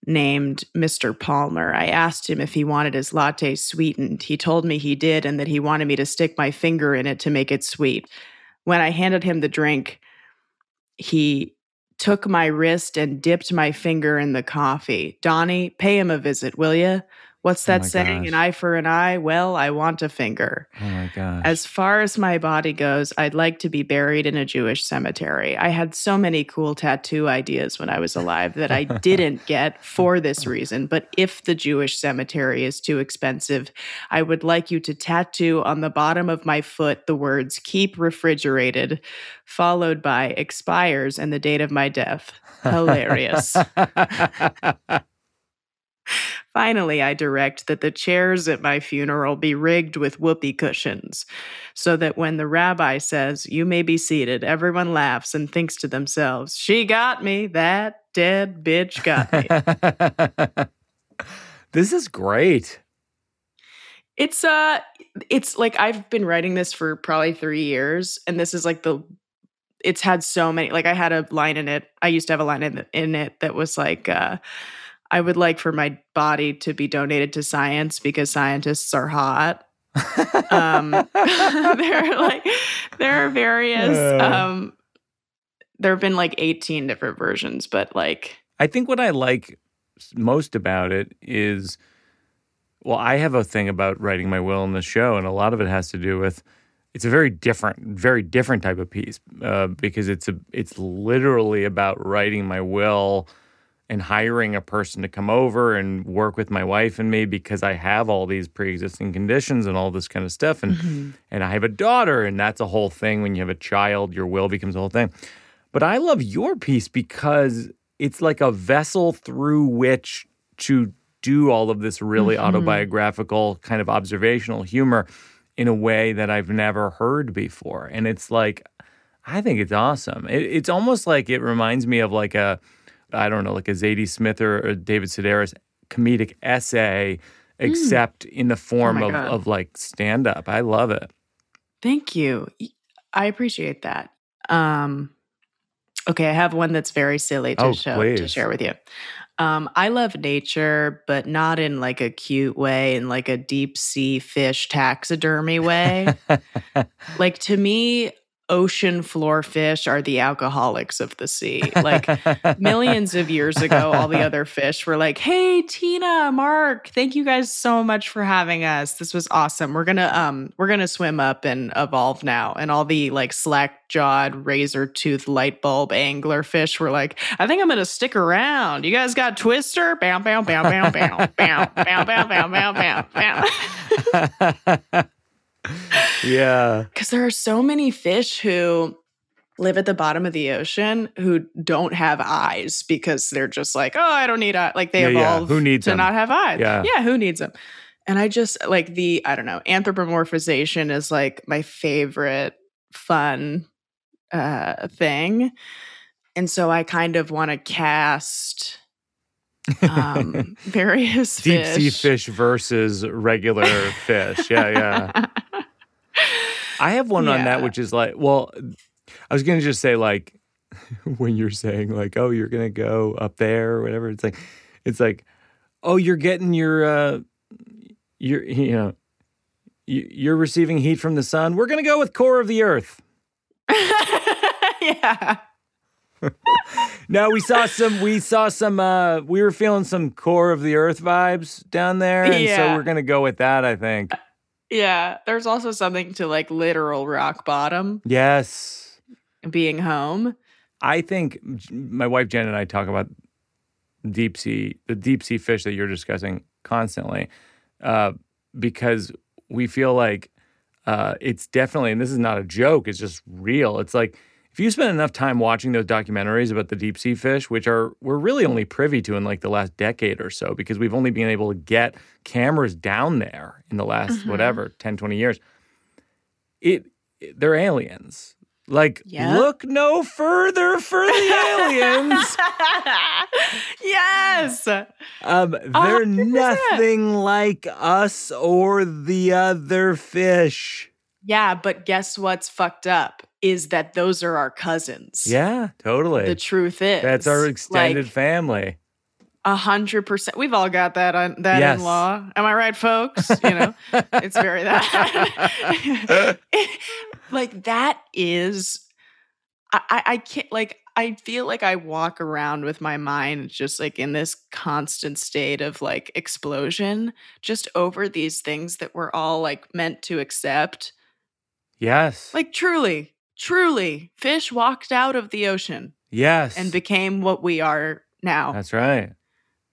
B: named Mr. Palmer. I asked him if he wanted his latte sweetened. He told me he did and that he wanted me to stick my finger in it to make it sweet. When I handed him the drink, he took my wrist and dipped my finger in the coffee. Donnie, pay him a visit, will you? What's oh that oh saying? Gosh. An eye for an eye? Well, I want a finger.
A: Oh my gosh.
B: As far as my body goes, I'd like to be buried in a Jewish cemetery. I had so many cool tattoo ideas when I was alive that I didn't <laughs> get for this reason. But if the Jewish cemetery is too expensive, I would like you to tattoo on the bottom of my foot the words keep refrigerated, followed by expires and the date of my death. Hilarious. <laughs> <laughs> Finally, I direct that the chairs at my funeral be rigged with whoopee cushions, so that when the rabbi says, You may be seated, everyone laughs and thinks to themselves, She got me. That dead bitch got
A: me. <laughs> this is great.
B: It's uh it's like I've been writing this for probably 3 years and this is like the it's had so many like I had a line in it. I used to have a line in, in it that was like uh I would like for my body to be donated to science because scientists are hot. um, <laughs> there are like there are various. Um, there have been like eighteen different versions, but like
A: I think what I like most about it is well, I have a thing about writing my will in the show, and a lot of it has to do with it's a very different, very different type of piece uh, because it's a it's literally about writing my will and hiring a person to come over and work with my wife and me because I have all these pre-existing conditions and all this kind of stuff and mm-hmm. and I have a daughter and that's a whole thing when you have a child your will becomes a whole thing. But I love your piece because it's like a vessel through which to do all of this really mm-hmm. autobiographical kind of observational humor in a way that I've never heard before. And it's like I think it's awesome. It, it's almost like it reminds me of like a I don't know, like a Zadie Smith or, or David Sedaris comedic essay, mm. except mm. in the form oh of, of like stand up. I love it.
B: Thank you. I appreciate that. Um, okay, I have one that's very silly to
A: oh,
B: show
A: please.
B: to share with you. Um, I love nature, but not in like a cute way, in like a deep sea fish taxidermy way. <laughs> like to me, ocean floor fish are the alcoholics of the sea. Like millions of years ago, all the other fish were like, "Hey, Tina, Mark, thank you guys so much for having us. This was awesome. We're gonna um we're gonna swim up and evolve now." And all the like slack jawed, razor tooth light bulb angler fish were like, "I think I'm gonna stick around. You guys got Twister? Bam, bam, bam, bam, bam, bam, bam, bam, bam, bam, bam, bam."
A: Yeah. <laughs>
B: Because there are so many fish who live at the bottom of the ocean who don't have eyes because they're just like, oh, I don't need eyes. Like they
A: yeah,
B: evolve
A: yeah. Who needs
B: to
A: them?
B: not have eyes.
A: Yeah.
B: Yeah, who needs them? And I just like the, I don't know, anthropomorphization is like my favorite fun uh thing. And so I kind of want to cast um <laughs> various
A: deep
B: fish.
A: sea fish versus regular fish. Yeah, yeah. <laughs> I have one yeah. on that, which is like, well, I was gonna just say like <laughs> when you're saying like, oh, you're gonna go up there or whatever. It's like, it's like, oh, you're getting your, uh, you're, you know, you're receiving heat from the sun. We're gonna go with core of the earth. <laughs>
B: yeah. <laughs>
A: no, we saw some. We saw some. uh We were feeling some core of the earth vibes down there, and yeah. so we're gonna go with that. I think.
B: Yeah, there's also something to like literal rock bottom.
A: Yes.
B: Being home.
A: I think my wife Jen and I talk about deep sea, the deep sea fish that you're discussing constantly, uh, because we feel like uh, it's definitely, and this is not a joke, it's just real. It's like if you spend enough time watching those documentaries about the deep sea fish, which are we're really only privy to in like the last decade or so, because we've only been able to get cameras down there in the last mm-hmm. whatever 10, 20 years. It, they're aliens. Like, yep. look no further for the aliens. <laughs>
B: yes.
A: Um, they're 100%. nothing like us or the other fish.
B: Yeah, but guess what's fucked up? Is that those are our cousins.
A: Yeah, totally.
B: The truth is
A: that's our extended like, family.
B: A hundred percent. We've all got that on that yes. in law. Am I right, folks? You know, it's very that. <laughs> like that is, I, I can't like. I feel like I walk around with my mind just like in this constant state of like explosion, just over these things that we're all like meant to accept.
A: Yes.
B: Like truly, Truly, fish walked out of the ocean.
A: Yes.
B: And became what we are now.
A: That's right.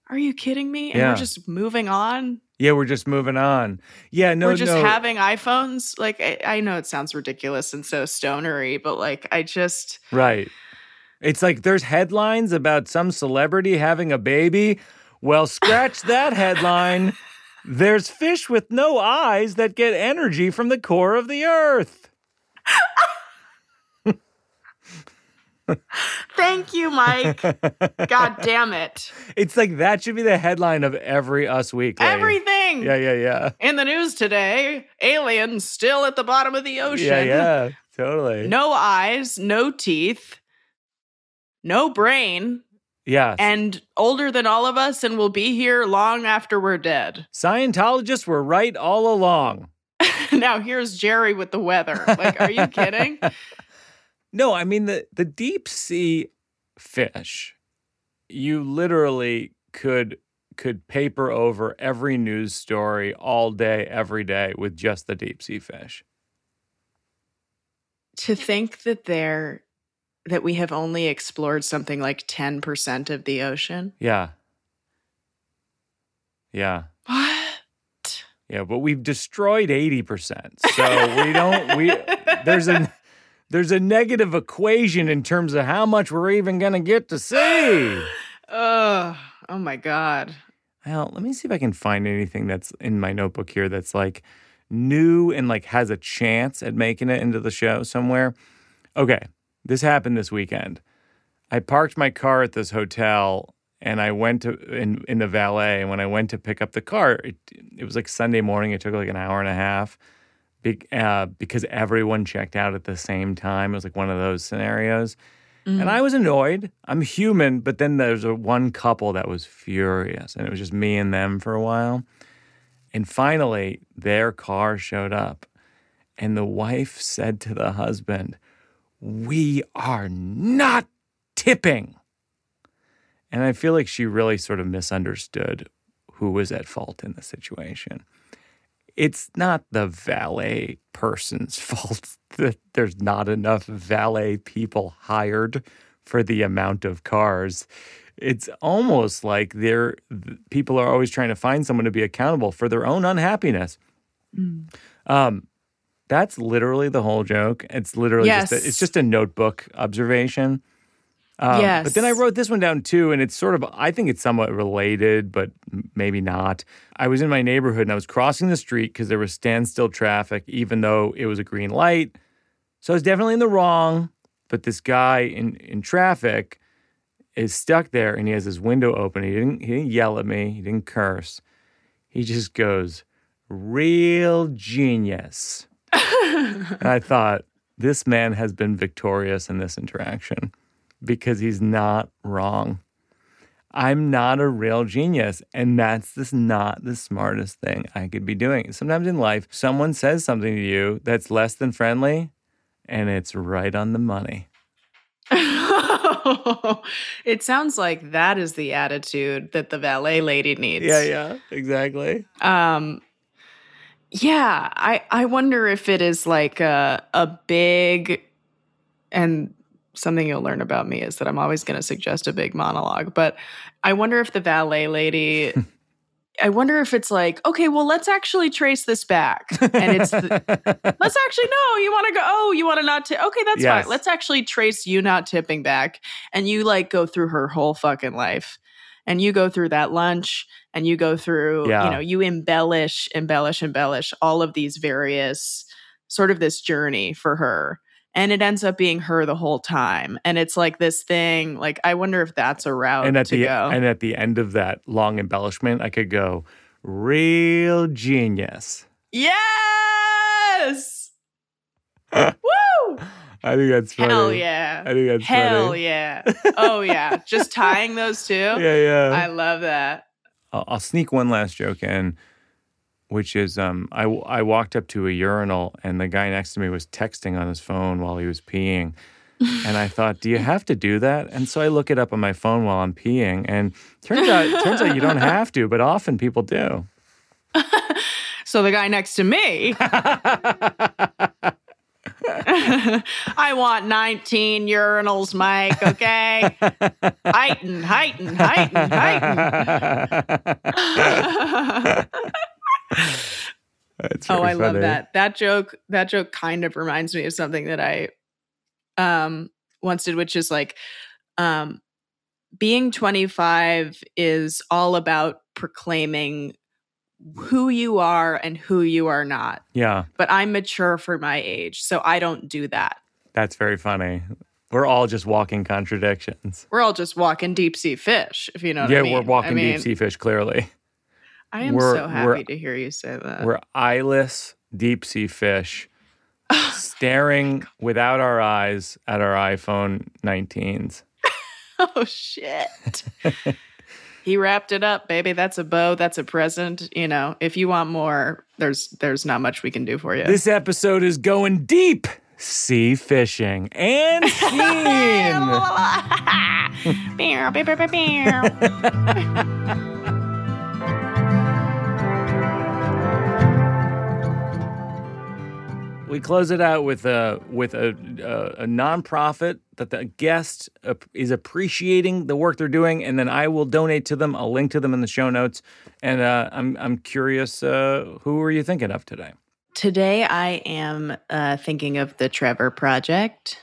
B: Are you kidding me? And yeah. we're just moving on.
A: Yeah, we're just moving on. Yeah, no,
B: we're just
A: no.
B: having iPhones. Like, I, I know it sounds ridiculous and so stonery, but like, I just
A: right. It's like there's headlines about some celebrity having a baby. Well, scratch that headline. There's fish with no eyes that get energy from the core of the earth. <laughs>
B: Thank you, Mike. God damn it.
A: It's like that should be the headline of every Us Week.
B: Everything.
A: Yeah, yeah, yeah.
B: In the news today, aliens still at the bottom of the ocean.
A: Yeah, yeah, totally.
B: No eyes, no teeth, no brain.
A: Yeah.
B: And older than all of us and will be here long after we're dead.
A: Scientologists were right all along. <laughs>
B: now here's Jerry with the weather. Like, are you kidding? <laughs>
A: No, I mean the the deep sea fish. You literally could could paper over every news story all day, every day with just the deep sea fish.
B: To think that they're that we have only explored something like 10% of the ocean.
A: Yeah. Yeah.
B: What?
A: Yeah, but we've destroyed 80%. So we don't we there's a there's a negative equation in terms of how much we're even going to get to see. <sighs>
B: Oh, oh my god.
A: Well, let me see if I can find anything that's in my notebook here that's like new and like has a chance at making it into the show somewhere. Okay, this happened this weekend. I parked my car at this hotel and I went to in in the valet. And when I went to pick up the car, it, it was like Sunday morning. It took like an hour and a half be, uh, because everyone checked out at the same time. It was like one of those scenarios. And I was annoyed. I'm human, but then there's a one couple that was furious, and it was just me and them for a while. And finally, their car showed up, and the wife said to the husband, "We are not tipping." And I feel like she really sort of misunderstood who was at fault in the situation. It's not the valet person's <laughs> fault that there's not enough valet people hired for the amount of cars. It's almost like they're people are always trying to find someone to be accountable for their own unhappiness. Um, that's literally the whole joke. It's literally just a, it's just a notebook observation. Um, But then I wrote this one down too, and it's sort of, I think it's somewhat related, but maybe not. I was in my neighborhood and I was crossing the street because there was standstill traffic, even though it was a green light. So I was definitely in the wrong. But this guy in, in traffic is stuck there and he has his window open. He didn't, he didn't yell at me, he didn't curse. He just goes, real genius. <laughs> and I thought, this man has been victorious in this interaction because he's not wrong. I'm not a real genius, and that's just not the smartest thing I could be doing. Sometimes in life, someone says something to you that's less than friendly, and it's right on the money. <laughs>
B: it sounds like that is the attitude that the valet lady needs.
A: yeah, yeah, exactly.
B: Um yeah, I I wonder if it is like a a big and something you'll learn about me is that I'm always going to suggest a big monologue, but I wonder if the valet lady <laughs> I wonder if it's like, okay, well, let's actually trace this back. And it's the, <laughs> let's actually no, you want to go, oh, you want to not tip. Okay, that's
A: Yes.
B: fine. Let's actually trace you not tipping back. And you like go through her whole fucking life. And you go through that lunch and you go through,
A: Yeah.
B: you know, you embellish, embellish, embellish all of these various sort of this journey for her. And it ends up being her the whole time. And it's like this thing, like I wonder if that's a route
A: and at
B: to
A: the
B: go.
A: and at the end of that long embellishment, I could go, real genius.
B: yes. <laughs> Woo!
A: I think that's funny.
B: Hell yeah.
A: I think that's
B: Hell
A: funny.
B: yeah. <laughs> Oh yeah. Just tying those two.
A: Yeah, yeah.
B: I love that.
A: I'll, I'll sneak one last joke in, which is um, I, I walked up to a urinal and the guy next to me was texting on his phone while he was peeing. And I thought, do you have to do that? And so I look it up on my phone while I'm peeing, and turns out turns out you don't have to, but often people do. <laughs>
B: So the guy next to me. <laughs> I want 19 urinals, Mike, okay? heighten, heighten, heighten, heighten. <laughs> <laughs> Oh, I love that. That joke, that joke kind of reminds me of something that I um once did, which is like um being 25 is all about proclaiming who you are and who you are not.
A: Yeah,
B: But I'm mature for my age, so I don't do that.
A: that's very funny. We're all just walking contradictions.
B: We're all just walking deep sea fish, if you know what
A: yeah,
B: I mean.
A: we're walking
B: I mean,
A: deep sea fish. Clearly,
B: I am
A: We're-
B: so happy to hear you say that.
A: we're eyeless deep sea fish, <laughs> oh staring without our eyes at our iPhone 19s. <laughs>
B: Oh shit. he wrapped it up, baby. That's a bow, that's a present. You know, if you want more, there's there's not much we can do for you.
A: This episode is going deep sea fishing and <laughs> scene. We close it out with a with a a, a nonprofit that the guest is appreciating the work they're doing, and then I will donate to them. I'll link to them in the show notes. And uh, I'm I'm curious, uh, who are you thinking of today?
B: Today, I am uh, thinking of the Trevor Project,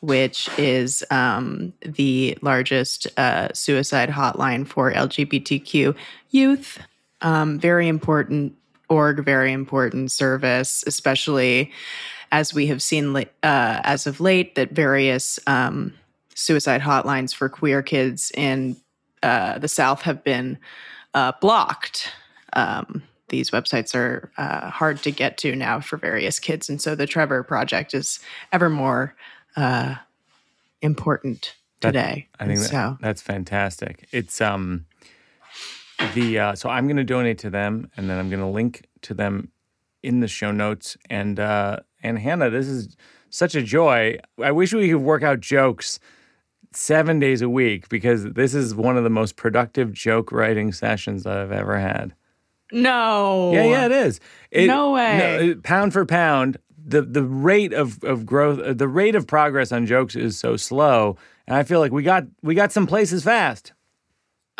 B: which is um, the largest uh, suicide hotline for LGBTQ youth. Um, very important org, very important service, especially as we have seen uh, as of late that various um, suicide hotlines for queer kids in uh, the South have been uh, blocked. Um, these websites are uh, hard to get to now for various kids, and so the Trevor Project is ever more uh, important today.
A: That, I think
B: that,
A: so. that's fantastic. It's um the uh, so I'm going to donate to them, and then I'm going to link to them in the show notes. And uh, and Hannah, this is such a joy. I wish we could work out jokes seven days a week because this is one of the most productive joke writing sessions that I've ever had.
B: No.
A: Yeah, yeah, it is. It,
B: no way.
A: No, pound for pound, the the rate of of growth, uh, the rate of progress on jokes is so slow, and I feel like we got we got some places fast.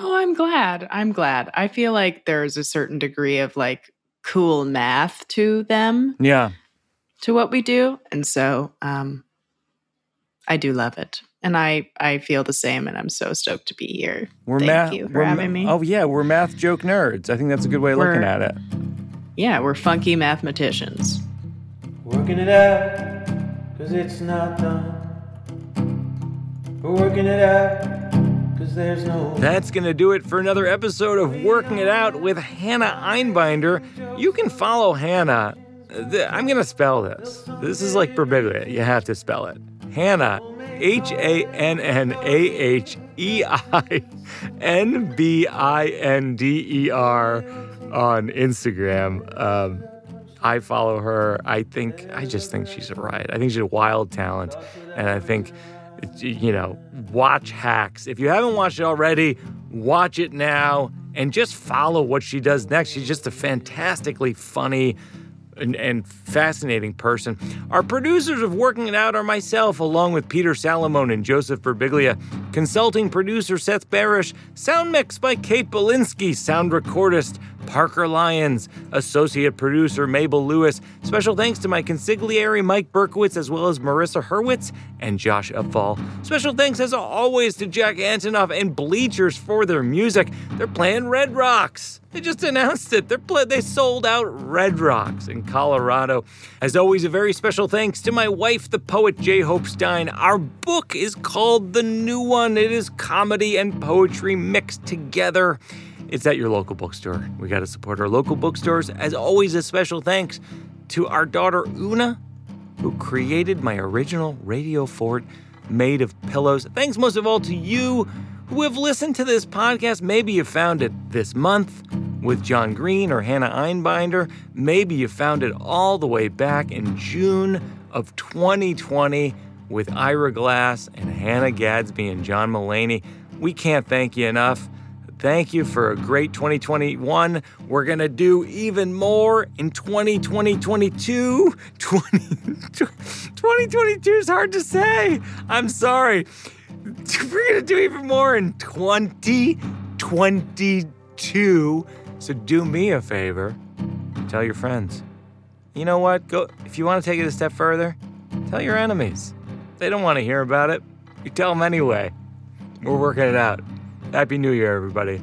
B: Oh, I'm glad. I'm glad. I feel like there's a certain degree of like cool math to them.
A: Yeah.
B: To what we do, and so um, I do love it and I I feel the same, and I'm so stoked to be here. We're Thank math, you for having
A: ma-
B: me.
A: Oh yeah, we're math joke nerds. I think that's a good way of we're, looking at it.
B: Yeah, we're funky mathematicians.
C: Working it out, cause it's not done. We're working it out. No
A: That's going to do it for another episode of Working It Out with Hannah Einbinder. You can follow Hannah. I'm going to spell this. This is like Birbiglia. You have to spell it. Hannah H A N N A H E I N B I N D E R on Instagram. Um, I follow her. I think, I just think she's a riot. I think she's a wild talent. And I think, you know, watch Hacks. If you haven't watched it already, watch it now and just follow what she does next. She's just a fantastically funny, and, and, fascinating person. Our producers of Working It Out are myself, along with Peter Salamone and Joseph Birbiglia. Consulting producer Seth Barish. Sound mix by Kate Belinsky. Sound recordist Parker Lyons, associate producer Mabel Lewis. Special thanks to my consigliere Mike Berkowitz, as well as Marissa Hurwitz and Josh Upfall. Special thanks, as always, to Jack Antonoff and Bleachers for their music. They're playing Red Rocks. They just announced it. They're play- they sold out Red Rocks in Colorado. As always, a very special thanks to my wife, the poet J. Hope Stein. Our book is called The New One. It is comedy and poetry mixed together. It's at your local bookstore. We got to support our local bookstores. As always, a special thanks to our daughter Una, who created my original radio fort made of pillows. Thanks most of all to you who have listened to this podcast. Maybe you found it this month with John Green or Hannah Einbinder. Maybe you found it all the way back in June of 2020 with Ira Glass and Hannah Gadsby and John Mulaney. We can't thank you enough. Thank you for a great 2021. We're going to do even more in 2020, 2022. <laughs> 2022 is hard to say. I'm sorry. <laughs> We're going to do even more in 2022. So do me a favor. Tell your friends. You know what? Go if you want to take it a step further, tell your enemies. They don't want to hear about it. You tell them anyway. We're working it out. Happy New Year, everybody.